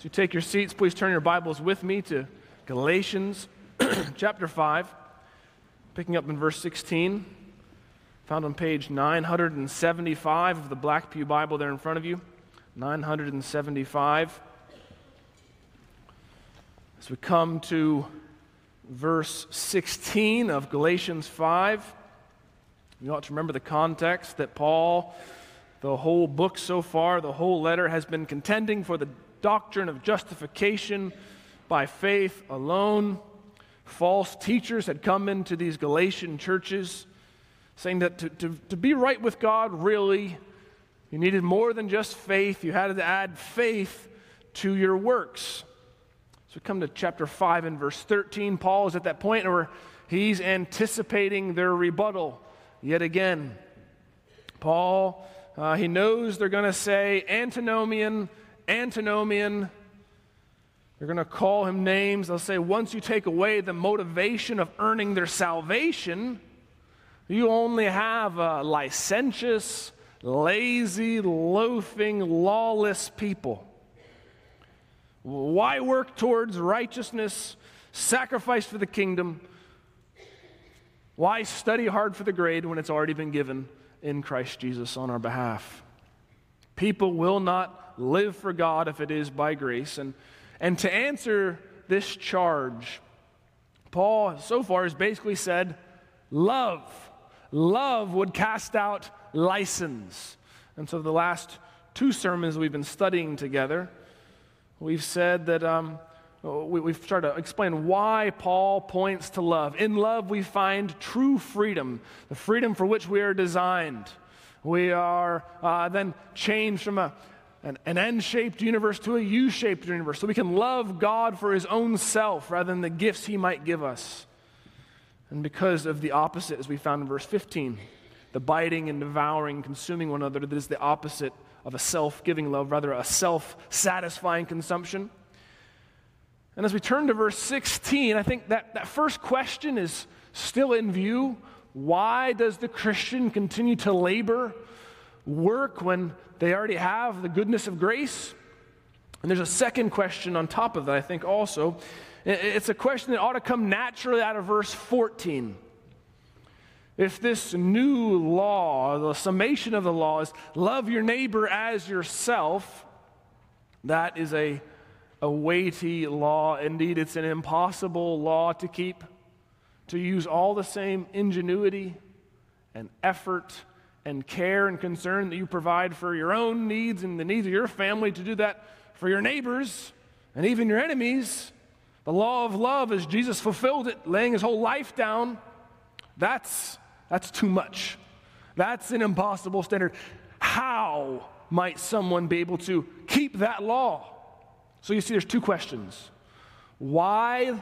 So you take your seats, please turn your Bibles with me to Galatians chapter 5, picking up in verse 16, found on page 975 of the Black Pew Bible there in front of you. 975. As we come to verse 16 of Galatians 5, you ought to remember the context that Paul, the whole book so far, the whole letter, has been contending for the doctrine of justification by faith alone. False teachers had come into these Galatian churches saying that to, to, to be right with God, really, you needed more than just faith. You had to add faith to your works. So we come to chapter 5 and verse 13. Paul is at that point where he's anticipating their rebuttal yet again. Paul, uh, he knows they're going to say antinomian, antinomian. They're going to call him names. They'll say, once you take away the motivation of earning their salvation, you only have a licentious, lazy, loafing, lawless people. Why work towards righteousness, sacrifice for the kingdom? Why study hard for the grade when it's already been given in Christ Jesus on our behalf? People will not live for God if it is by grace. And, and to answer this charge, Paul so far has basically said, love. Love would cast out license. And so the last two sermons we've been studying together, we've said that um, we, have tried to explain why Paul points to love. In love, we find true freedom, the freedom for which we are designed. We are uh, then changed from a, an, N shaped universe to a U shaped universe. So we can love God for his own self rather than the gifts he might give us. And because of the opposite, as we found in verse 15, the biting and devouring, consuming one another, that is the opposite of a self giving love, rather, a self satisfying consumption. And as we turn to verse 16, I think that, that first question is still in view. Why does the Christian continue to labor, work when they already have the goodness of grace? And there's a second question on top of that, I think, also. It's a question that ought to come naturally out of verse 14. If this new law, the summation of the law is love your neighbor as yourself, that is a, a weighty law. Indeed, it's an impossible law to keep to use all the same ingenuity and effort and care and concern that you provide for your own needs and the needs of your family to do that for your neighbors and even your enemies. The law of love, as Jesus fulfilled it, laying his whole life down, that's, that's too much. That's an impossible standard. How might someone be able to keep that law? So you see, there's two questions. Why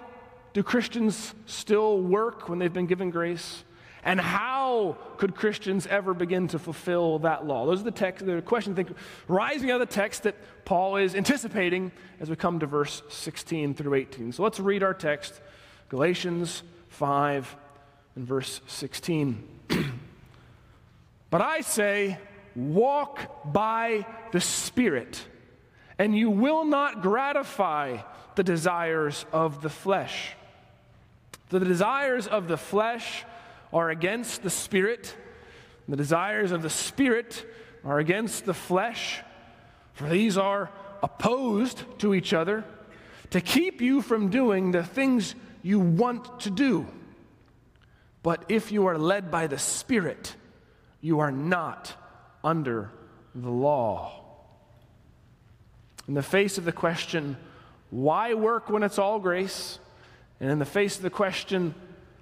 do Christians still work when they've been given grace? And how could Christians ever begin to fulfill that law? Those are the text, the questions think, rising out of the text that Paul is anticipating as we come to verse 16 through 18. So let's read our text, Galatians 5 and verse 16. but I say, walk by the Spirit, and you will not gratify the desires of the flesh. The desires of the flesh are against the spirit, the desires of the spirit are against the flesh, for these are opposed to each other to keep you from doing the things you want to do. But if you are led by the Spirit, you are not under the law. In the face of the question, why work when it's all grace? And in the face of the question,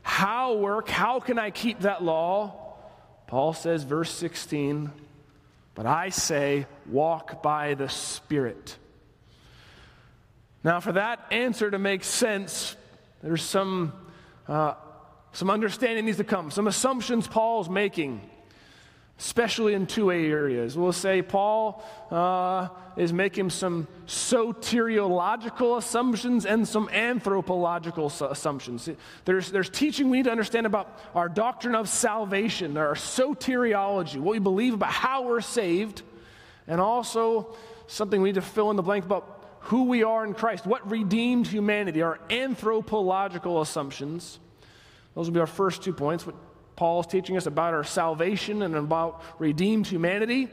how work? How can I keep that law? Paul says, verse 16, but I say, walk by the Spirit. Now, for that answer to make sense, there's some, uh, some understanding needs to come, some assumptions Paul's making especially in two areas. We'll say Paul uh, is making some soteriological assumptions and some anthropological assumptions. There's, there's teaching we need to understand about our doctrine of salvation, our soteriology, what we believe about how we're saved, and also something we need to fill in the blank about who we are in Christ, what redeemed humanity, our anthropological assumptions. Those will be our first two points. Paul's teaching us about our salvation and about redeemed humanity.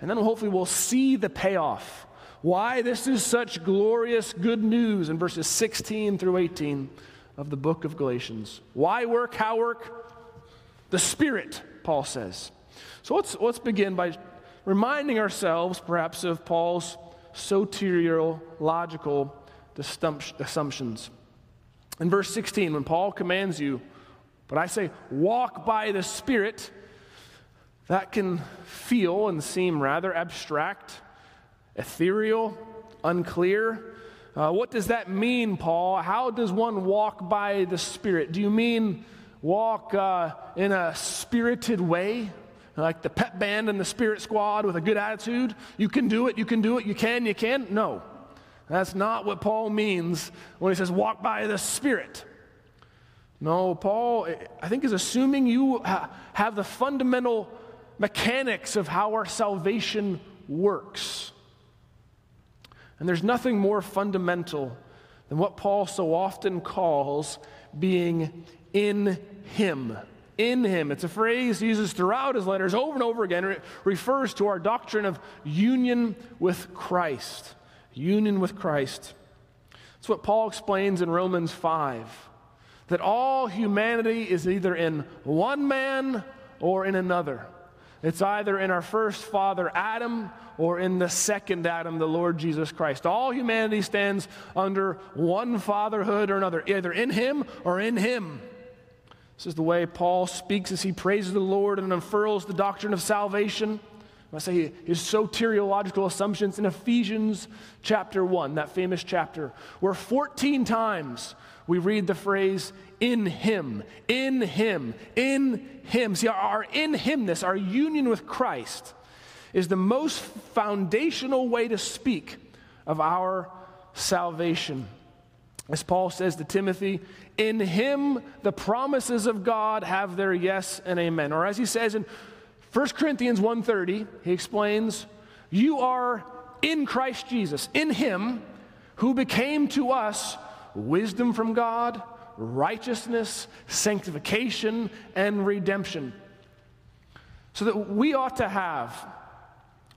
And then hopefully we'll see the payoff. Why this is such glorious good news in verses 16 through 18 of the book of Galatians. Why work? How work? The Spirit, Paul says. So let's, let's begin by reminding ourselves, perhaps, of Paul's soteriological assumptions. In verse 16, when Paul commands you, but I say, walk by the Spirit, that can feel and seem rather abstract, ethereal, unclear. Uh, what does that mean, Paul? How does one walk by the Spirit? Do you mean walk uh, in a spirited way? Like the pep band and the spirit squad with a good attitude? You can do it, you can do it, you can, you can? No. That's not what Paul means when he says walk by the Spirit. No, Paul, I think, is assuming you have the fundamental mechanics of how our salvation works. And there's nothing more fundamental than what Paul so often calls being in Him. In Him. It's a phrase he uses throughout his letters over and over again. It refers to our doctrine of union with Christ. Union with Christ. That's what Paul explains in Romans 5 that all humanity is either in one man or in another. It's either in our first father, Adam, or in the second Adam, the Lord Jesus Christ. All humanity stands under one fatherhood or another, either in him or in him. This is the way Paul speaks as he praises the Lord and unfurls the doctrine of salvation. I say his soteriological assumptions in Ephesians chapter 1, that famous chapter, where 14 times we read the phrase, in Him, in Him, in Him. See, our in Himness, our union with Christ, is the most foundational way to speak of our salvation. As Paul says to Timothy, in Him the promises of God have their yes and amen. Or as he says in 1 Corinthians 1:30, he explains, "You are in Christ Jesus, in Him who became to us wisdom from God, righteousness, sanctification, and redemption. So that we ought to have,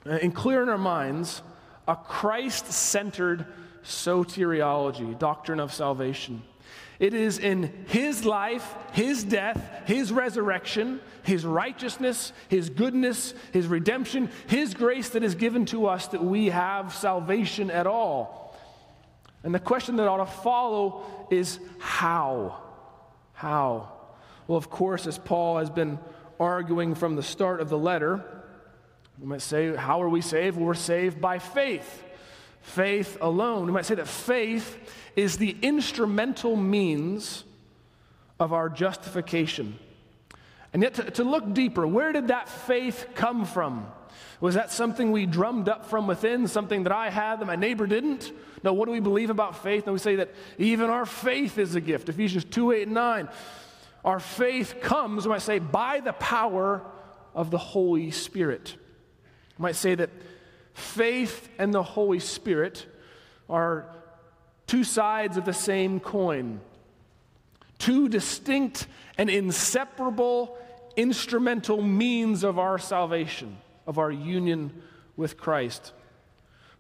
and uh, clear in our minds, a Christ centered soteriology, doctrine of salvation. It is in His life, His death, His resurrection, His righteousness, His goodness, His redemption, His grace that is given to us that we have salvation at all. And the question that ought to follow is how? How? Well, of course, as Paul has been arguing from the start of the letter, we might say, How are we saved? Well, we're saved by faith. Faith alone. We might say that faith is the instrumental means of our justification. And yet, to, to look deeper, where did that faith come from? Was that something we drummed up from within, something that I had that my neighbor didn't? No, what do we believe about faith? No, we say that even our faith is a gift. Ephesians 2 8 and 9. Our faith comes, we might say, by the power of the Holy Spirit. We might say that faith and the Holy Spirit are two sides of the same coin, two distinct and inseparable instrumental means of our salvation of our union with Christ.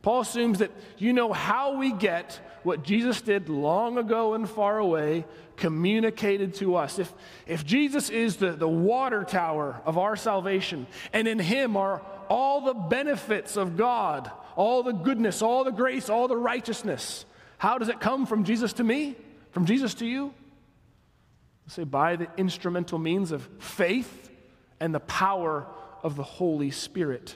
Paul assumes that you know how we get what Jesus did long ago and far away communicated to us. If, if Jesus is the, the water tower of our salvation, and in Him are all the benefits of God, all the goodness, all the grace, all the righteousness, how does it come from Jesus to me? From Jesus to you? Say by the instrumental means of faith and the power of the Holy Spirit.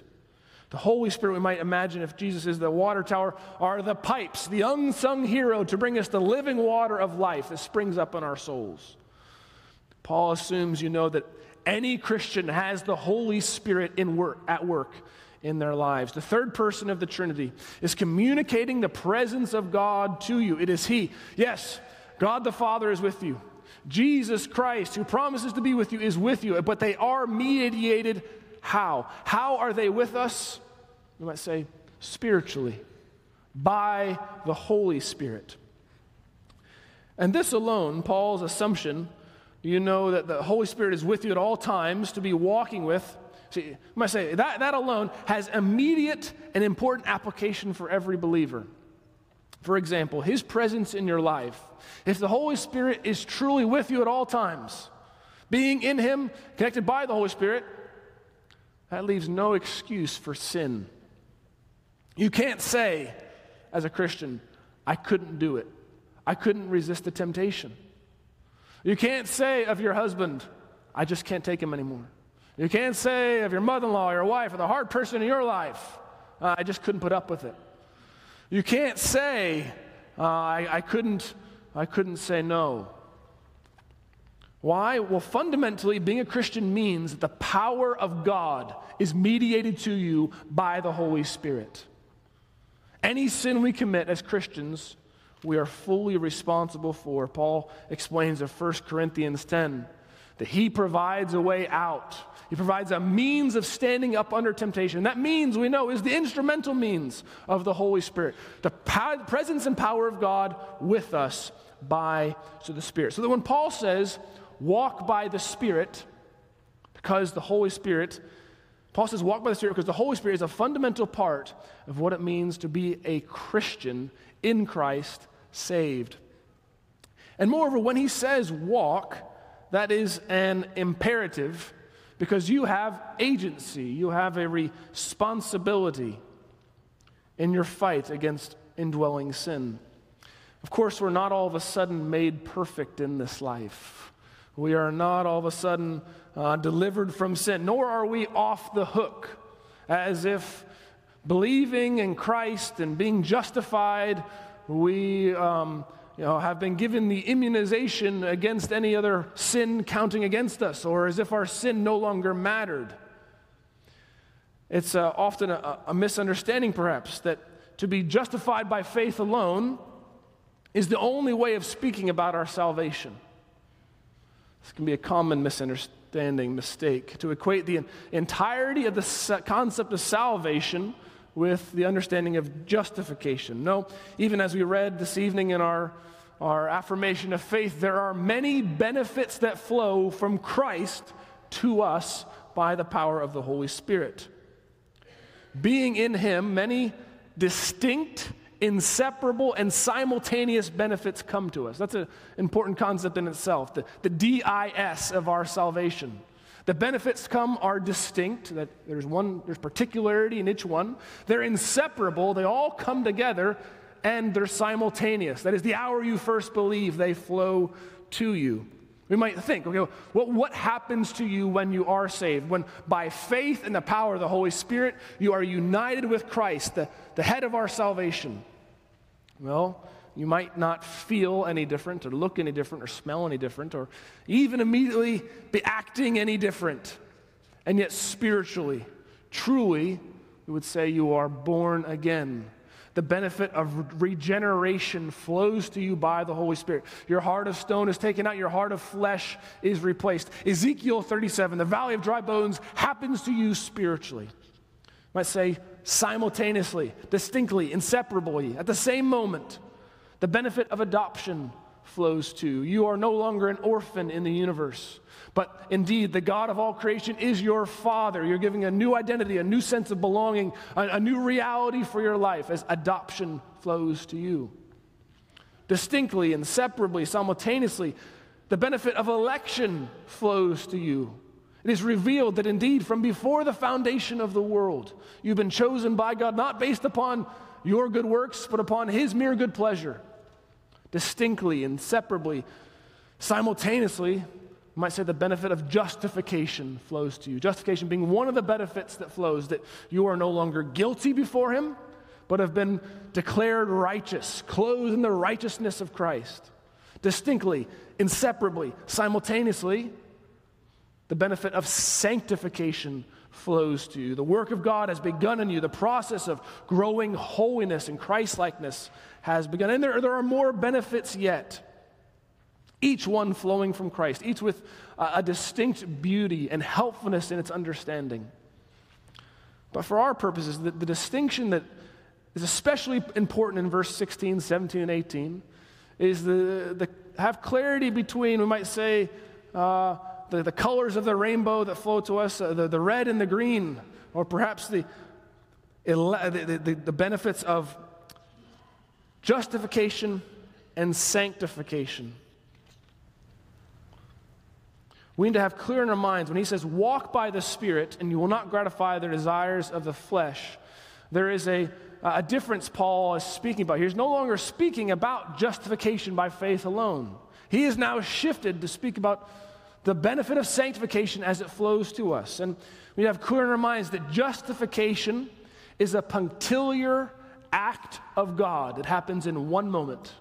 The Holy Spirit, we might imagine if Jesus is the water tower, are the pipes, the unsung hero to bring us the living water of life that springs up in our souls. Paul assumes you know that any Christian has the Holy Spirit in work, at work in their lives. The third person of the Trinity is communicating the presence of God to you. It is He. Yes, God the Father is with you. Jesus Christ, who promises to be with you, is with you, but they are mediated how? How are they with us? You might say, spiritually, by the Holy Spirit. And this alone, Paul's assumption, you know that the Holy Spirit is with you at all times to be walking with. See, I must say, that, that alone has immediate and important application for every believer. For example, his presence in your life. If the Holy Spirit is truly with you at all times, being in him, connected by the Holy Spirit, that leaves no excuse for sin. You can't say, as a Christian, I couldn't do it. I couldn't resist the temptation. You can't say of your husband, I just can't take him anymore. You can't say of your mother in law, your wife, or the hard person in your life, I just couldn't put up with it. You can't say, uh, I, I, couldn't, I couldn't say no. Why? Well, fundamentally, being a Christian means that the power of God is mediated to you by the Holy Spirit. Any sin we commit as Christians, we are fully responsible for. Paul explains in 1 Corinthians 10 that he provides a way out. He provides a means of standing up under temptation. That means, we know, is the instrumental means of the Holy Spirit. The presence and power of God with us by so the Spirit. So that when Paul says, walk by the Spirit, because the Holy Spirit Paul says, walk by the Spirit because the Holy Spirit is a fundamental part of what it means to be a Christian in Christ, saved. And moreover, when he says walk, that is an imperative because you have agency, you have a responsibility in your fight against indwelling sin. Of course, we're not all of a sudden made perfect in this life. We are not all of a sudden uh, delivered from sin, nor are we off the hook as if believing in Christ and being justified, we um, you know, have been given the immunization against any other sin counting against us, or as if our sin no longer mattered. It's uh, often a, a misunderstanding, perhaps, that to be justified by faith alone is the only way of speaking about our salvation. This can be a common misunderstanding mistake to equate the entirety of the concept of salvation with the understanding of justification. No, even as we read this evening in our, our affirmation of faith, there are many benefits that flow from Christ to us by the power of the Holy Spirit. Being in Him, many distinct inseparable and simultaneous benefits come to us. That's an important concept in itself, the, the DIS of our salvation. The benefits come are distinct, that there's one, there's particularity in each one. They're inseparable, they all come together, and they're simultaneous. That is, the hour you first believe, they flow to you. We might think, okay, well, what happens to you when you are saved? When by faith and the power of the Holy Spirit, you are united with Christ, the, the head of our salvation. Well, you might not feel any different, or look any different, or smell any different, or even immediately be acting any different. And yet, spiritually, truly, we would say you are born again. The benefit of regeneration flows to you by the Holy Spirit. Your heart of stone is taken out, your heart of flesh is replaced. Ezekiel 37, the valley of dry bones, happens to you spiritually. You might say, simultaneously, distinctly, inseparably, at the same moment. The benefit of adoption flows to. You You are no longer an orphan in the universe, but indeed, the God of all creation is your Father. You're giving a new identity, a new sense of belonging, a, a new reality for your life as adoption flows to you. Distinctly, inseparably, simultaneously, the benefit of election flows to you. It is revealed that indeed, from before the foundation of the world, you've been chosen by God, not based upon your good works, but upon His mere good pleasure. Distinctly, inseparably, simultaneously, you might say the benefit of justification flows to you. Justification being one of the benefits that flows, that you are no longer guilty before Him, but have been declared righteous, clothed in the righteousness of Christ. Distinctly, inseparably, simultaneously, the benefit of sanctification flows to you. The work of God has begun in you. The process of growing holiness and Christlikeness has begun. And there, there are more benefits yet, each one flowing from Christ, each with a, distinct beauty and helpfulness in its understanding. But for our purposes, the, the distinction that is especially important in verse 16, 17, and 18, is the, the have clarity between, we might say, uh, the, the colors of the rainbow that flow to us, uh, the, the red and the green, or perhaps the, the, the, the benefits of justification and sanctification. We need to have clear in our minds when he says, Walk by the Spirit, and you will not gratify the desires of the flesh. There is a, a difference Paul is speaking about. He's no longer speaking about justification by faith alone. He is now shifted to speak about the benefit of sanctification as it flows to us. And we have clear in our minds that justification is a punctiliar act of God that happens in one moment.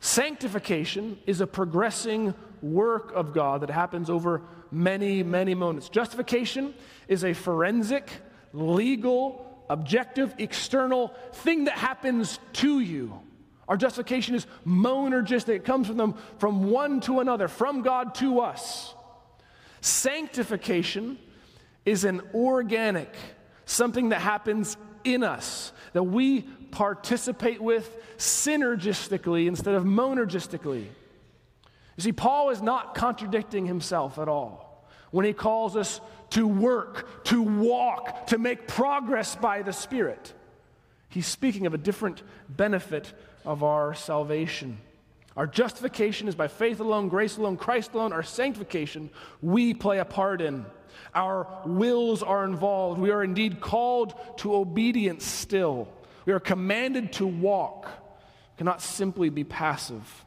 Sanctification is a progressing work of God that happens over many, many moments. Justification is a forensic, legal, objective, external thing that happens to you. Our justification is monergistic. It comes from them from one to another, from God to us. Sanctification is an organic, something that happens in us, that we participate with synergistically instead of monergistically. You see, Paul is not contradicting himself at all when he calls us to work, to walk, to make progress by the Spirit. He's speaking of a different benefit of our salvation. Our justification is by faith alone, grace alone, Christ alone. Our sanctification, we play a part in. Our wills are involved. We are indeed called to obedience still. We are commanded to walk, cannot simply be passive.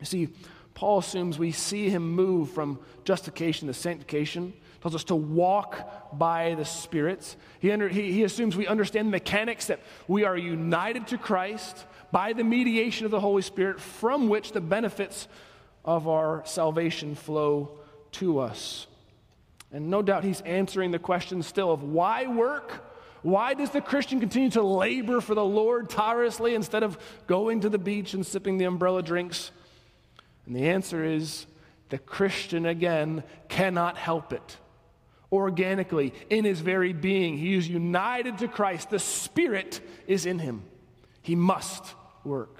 You see, Paul assumes we see him move from justification to sanctification, tells us to walk by the Spirit. He, under, he, he assumes we understand the mechanics that we are united to Christ by the mediation of the Holy Spirit, from which the benefits of our salvation flow to us. And no doubt he's answering the question still of why work? Why does the Christian continue to labor for the Lord tirelessly instead of going to the beach and sipping the umbrella drinks? And the answer is the Christian, again, cannot help it. Organically, in his very being, he is united to Christ. The Spirit is in him. He must work.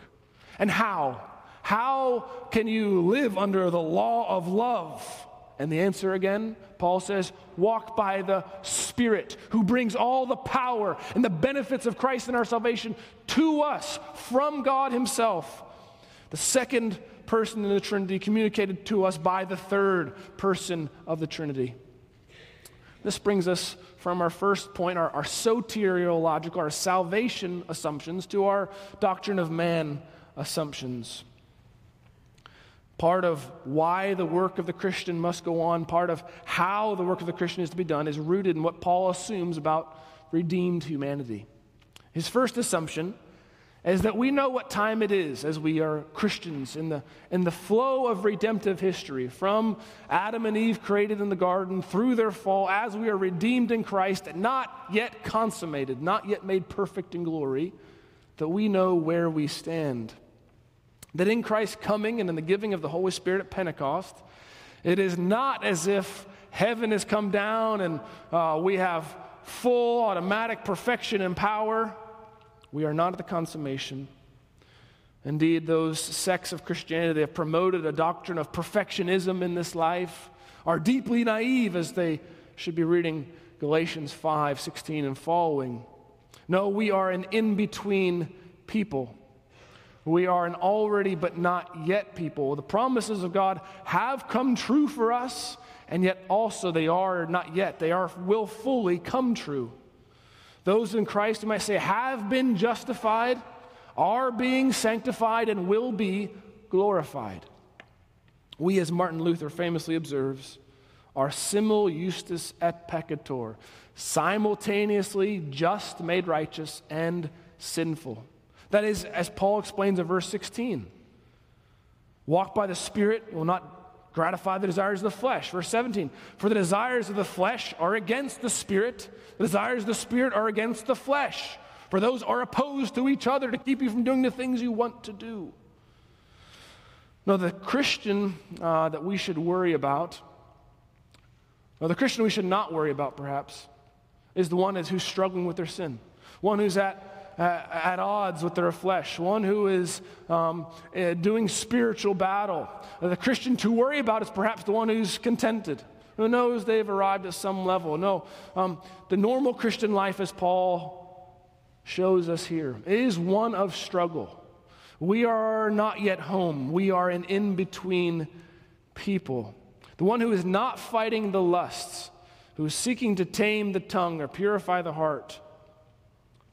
And how? How can you live under the law of love? And the answer again, Paul says, walk by the Spirit who brings all the power and the benefits of Christ and our salvation to us from God Himself. The second person in the Trinity communicated to us by the third person of the Trinity. This brings us from our first point, our, our soteriological, our salvation assumptions, to our doctrine of man assumptions. Part of why the work of the Christian must go on, part of how the work of the Christian is to be done, is rooted in what Paul assumes about redeemed humanity. His first assumption is that we know what time it is as we are Christians in the, in the flow of redemptive history from Adam and Eve created in the garden through their fall, as we are redeemed in Christ, not yet consummated, not yet made perfect in glory, that we know where we stand. That in Christ's coming and in the giving of the Holy Spirit at Pentecost, it is not as if heaven has come down and uh, we have full automatic perfection and power we are not at the consummation. Indeed, those sects of Christianity that have promoted a doctrine of perfectionism in this life are deeply naive as they should be reading Galatians 5 16 and following. No, we are an in between people. We are an already but not yet people. The promises of God have come true for us, and yet also they are not yet. They are will fully come true. Those in Christ, you might say, have been justified, are being sanctified, and will be glorified. We, as Martin Luther famously observes, are simul justus et peccator, simultaneously just made righteous and sinful. That is, as Paul explains in verse 16 walk by the Spirit, will not gratify the desires of the flesh. Verse 17, for the desires of the flesh are against the spirit, the desires of the spirit are against the flesh. For those are opposed to each other to keep you from doing the things you want to do. Now, the Christian uh, that we should worry about, or the Christian we should not worry about perhaps, is the one who's struggling with their sin. one who's at at odds with their flesh, one who is um, uh, doing spiritual battle. The Christian to worry about is perhaps the one who's contented, who knows they've arrived at some level. No, um, the normal Christian life, as Paul shows us here, is one of struggle. We are not yet home, we are an in between people. The one who is not fighting the lusts, who is seeking to tame the tongue or purify the heart.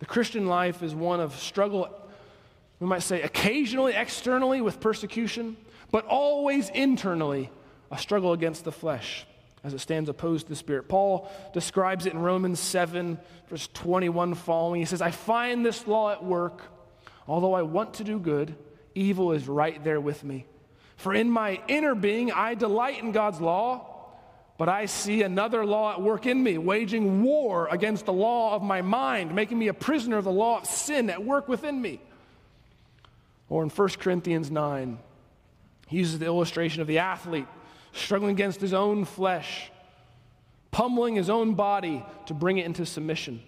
The Christian life is one of struggle, we might say, occasionally externally with persecution, but always internally a struggle against the flesh as it stands opposed to the Spirit. Paul describes it in Romans 7, verse 21 following. He says, I find this law at work. Although I want to do good, evil is right there with me. For in my inner being, I delight in God's law, but I see another law at work in me, waging war against the law of my mind, making me a prisoner of the law of sin at work within me. Or in 1 Corinthians 9, he uses the illustration of the athlete struggling against his own flesh, pummeling his own body to bring it into submission.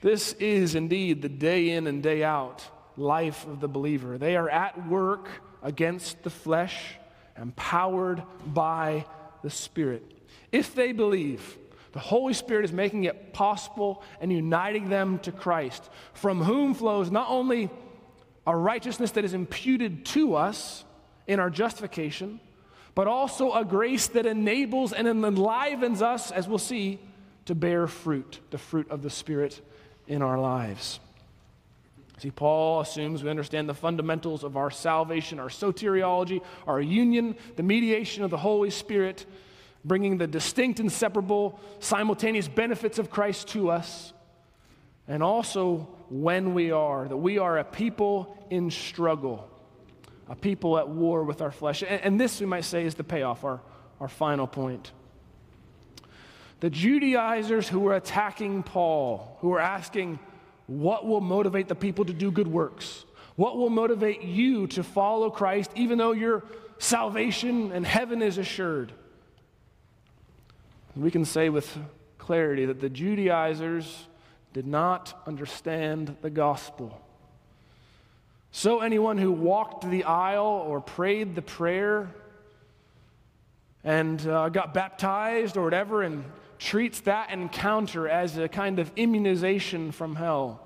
This is indeed the day in and day out life of the believer. They are at work against the flesh, empowered by the Spirit. If they believe, the Holy Spirit is making it possible and uniting them to Christ, from whom flows not only a righteousness that is imputed to us in our justification, but also a grace that enables and enlivens us, as we'll see, to bear fruit, the fruit of the Spirit in our lives. See, Paul assumes we understand the fundamentals of our salvation, our soteriology, our union, the mediation of the Holy Spirit, bringing the distinct, inseparable, simultaneous benefits of Christ to us, and also when we are, that we are a people in struggle a people at war with our flesh. And, and this, we might say, is the payoff, our, our final point. The Judaizers who were attacking Paul, who were asking, What will motivate the people to do good works? What will motivate you to follow Christ even though your salvation and heaven is assured? We can say with clarity that the Judaizers did not understand the gospel. So, anyone who walked the aisle or prayed the prayer and uh, got baptized or whatever and treats that encounter as a kind of immunization from hell,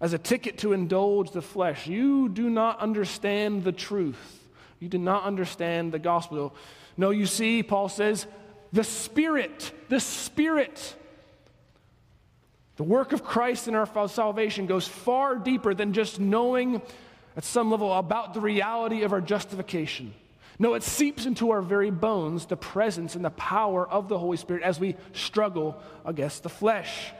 as a ticket to indulge the flesh, you do not understand the truth. You do not understand the gospel. No, you see, Paul says, the Spirit, the Spirit the work of Christ in our salvation goes far deeper than just knowing at some level about the reality of our justification. No, it seeps into our very bones the presence and the power of the Holy Spirit as we struggle against the flesh.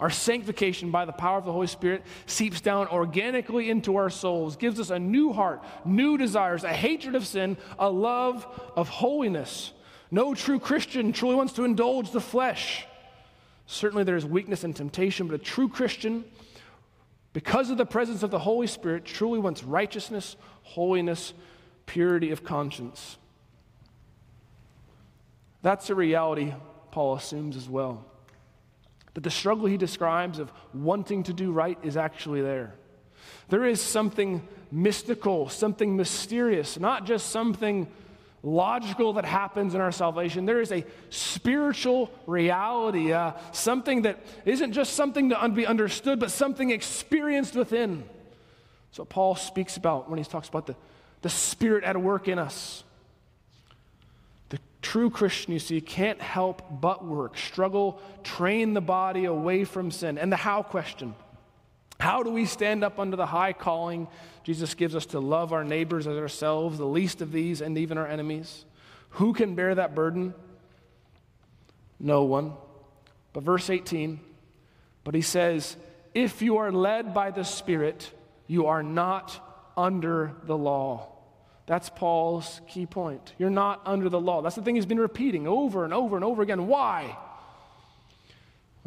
Our sanctification by the power of the Holy Spirit seeps down organically into our souls, gives us a new heart, new desires, a hatred of sin, a love of holiness. No true Christian truly wants to indulge the flesh. Certainly, there is weakness and temptation, but a true Christian, because of the presence of the Holy Spirit, truly wants righteousness, holiness, purity of conscience. That's a reality Paul assumes as well. That the struggle he describes of wanting to do right is actually there. There is something mystical, something mysterious, not just something logical that happens in our salvation. There is a spiritual reality, uh, something that isn't just something to be understood, but something experienced within. So Paul speaks about when he talks about the, the Spirit at work in us. The true Christian, you see, can't help but work, struggle, train the body away from sin. And the how question how do we stand up under the high calling Jesus gives us to love our neighbors as ourselves, the least of these, and even our enemies? Who can bear that burden? No one. But verse 18, but he says, If you are led by the Spirit, you are not under the law. That's Paul's key point. You're not under the law. That's the thing he's been repeating over and over and over again. Why?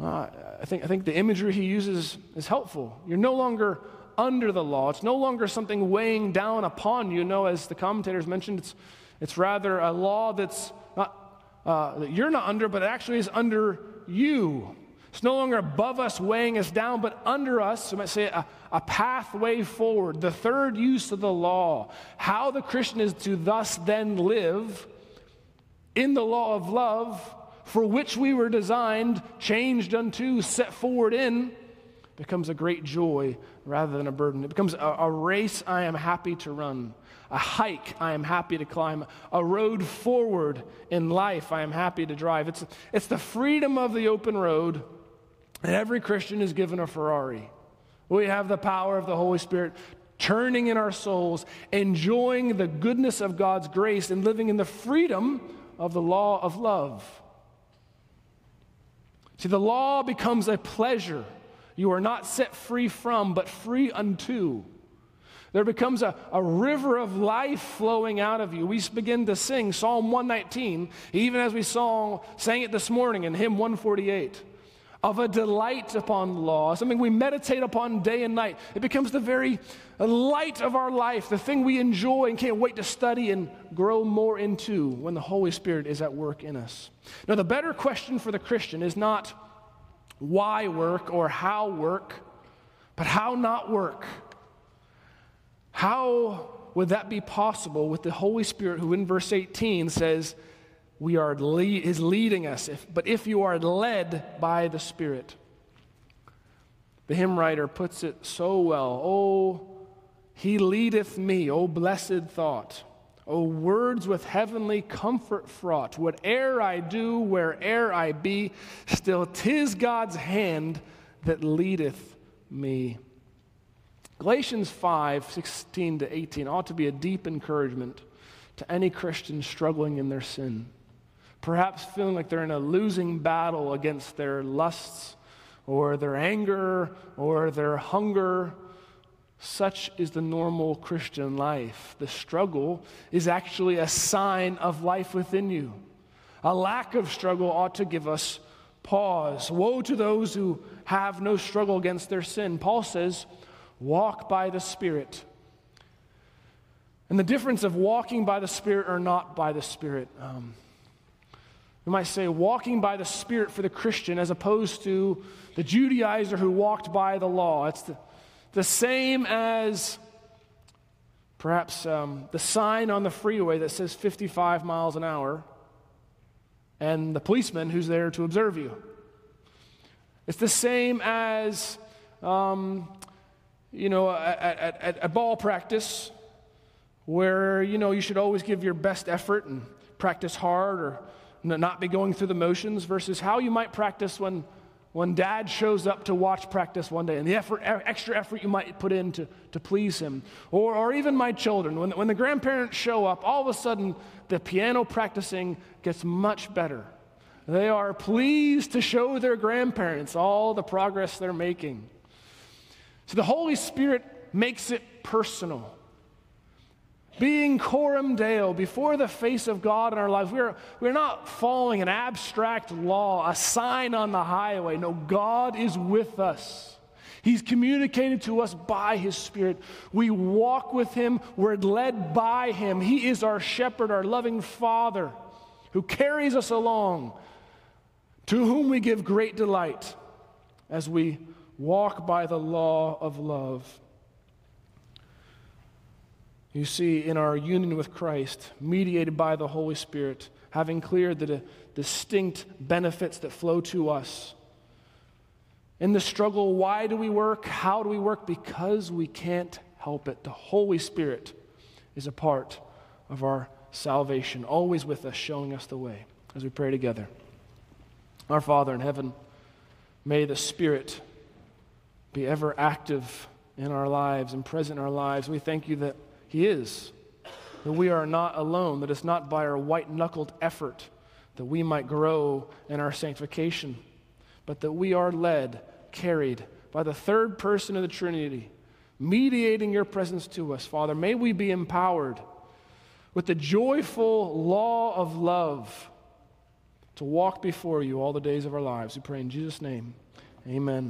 Uh, I, think, I think the imagery he uses is helpful. You're no longer under the law, it's no longer something weighing down upon you. No, as the commentators mentioned, it's, it's rather a law that's not, uh, that you're not under, but actually is under you. It's no longer above us, weighing us down, but under us, you might say, a, a pathway forward. The third use of the law. How the Christian is to thus then live in the law of love, for which we were designed, changed unto, set forward in, becomes a great joy rather than a burden. It becomes a, a race I am happy to run, a hike I am happy to climb, a road forward in life I am happy to drive. It's, it's the freedom of the open road and every Christian is given a Ferrari. We have the power of the Holy Spirit turning in our souls, enjoying the goodness of God's grace, and living in the freedom of the law of love. See, the law becomes a pleasure you are not set free from, but free unto. There becomes a, a river of life flowing out of you. We begin to sing Psalm 119, even as we sang, sang it this morning in hymn 148 of a delight upon law, something we meditate upon day and night. It becomes the very light of our life, the thing we enjoy and can't wait to study and grow more into when the Holy Spirit is at work in us. Now, the better question for the Christian is not why work or how work, but how not work. How would that be possible with the Holy Spirit, who in verse 18 says, we are lead, is leading us. If, but if you are led by the Spirit, the hymn writer puts it so well. Oh, he leadeth me, oh blessed thought. Oh, words with heavenly comfort fraught. Whate'er I do, where'er I be, still tis God's hand that leadeth me. Galatians 5 16 to 18 ought to be a deep encouragement to any Christian struggling in their sin perhaps feeling like they're in a losing battle against their lusts or their anger or their hunger. Such is the normal Christian life. The struggle is actually a sign of life within you. A lack of struggle ought to give us pause. Woe to those who have no struggle against their sin. Paul says, walk by the Spirit. And the difference of walking by the Spirit or not by the Spirit. Um, we might say walking by the Spirit for the Christian as opposed to the Judaizer who walked by the law. It's the, the same as perhaps um, the sign on the freeway that says 55 miles an hour and the policeman who's there to observe you. It's the same as, um, you know, at, at, at ball practice where, you know, you should always give your best effort and practice hard or not be going through the motions versus how you might practice when, when dad shows up to watch practice one day and the effort, extra effort you might put in to, to please him. Or, or even my children, when, when the grandparents show up, all of a sudden the piano practicing gets much better. They are pleased to show their grandparents all the progress they're making. So the Holy Spirit makes it personal being coram deo before the face of God in our lives. We're, we're not following an abstract law, a sign on the highway. No, God is with us. He's communicated to us by His Spirit. We walk with Him, we're led by Him. He is our shepherd, our loving Father who carries us along, to whom we give great delight as we walk by the law of love. You see, in our union with Christ, mediated by the Holy Spirit, having cleared the distinct benefits that flow to us. In the struggle, why do we work? How do we work? Because we can't help it. The Holy Spirit is a part of our salvation, always with us, showing us the way as we pray together. Our Father in heaven, may the Spirit be ever active in our lives and present in our lives. We thank you that. He is. That we are not alone, that it's not by our white knuckled effort that we might grow in our sanctification, but that we are led, carried by the third person of the Trinity, mediating your presence to us. Father, may we be empowered with the joyful law of love to walk before you all the days of our lives. We pray in Jesus' name. Amen.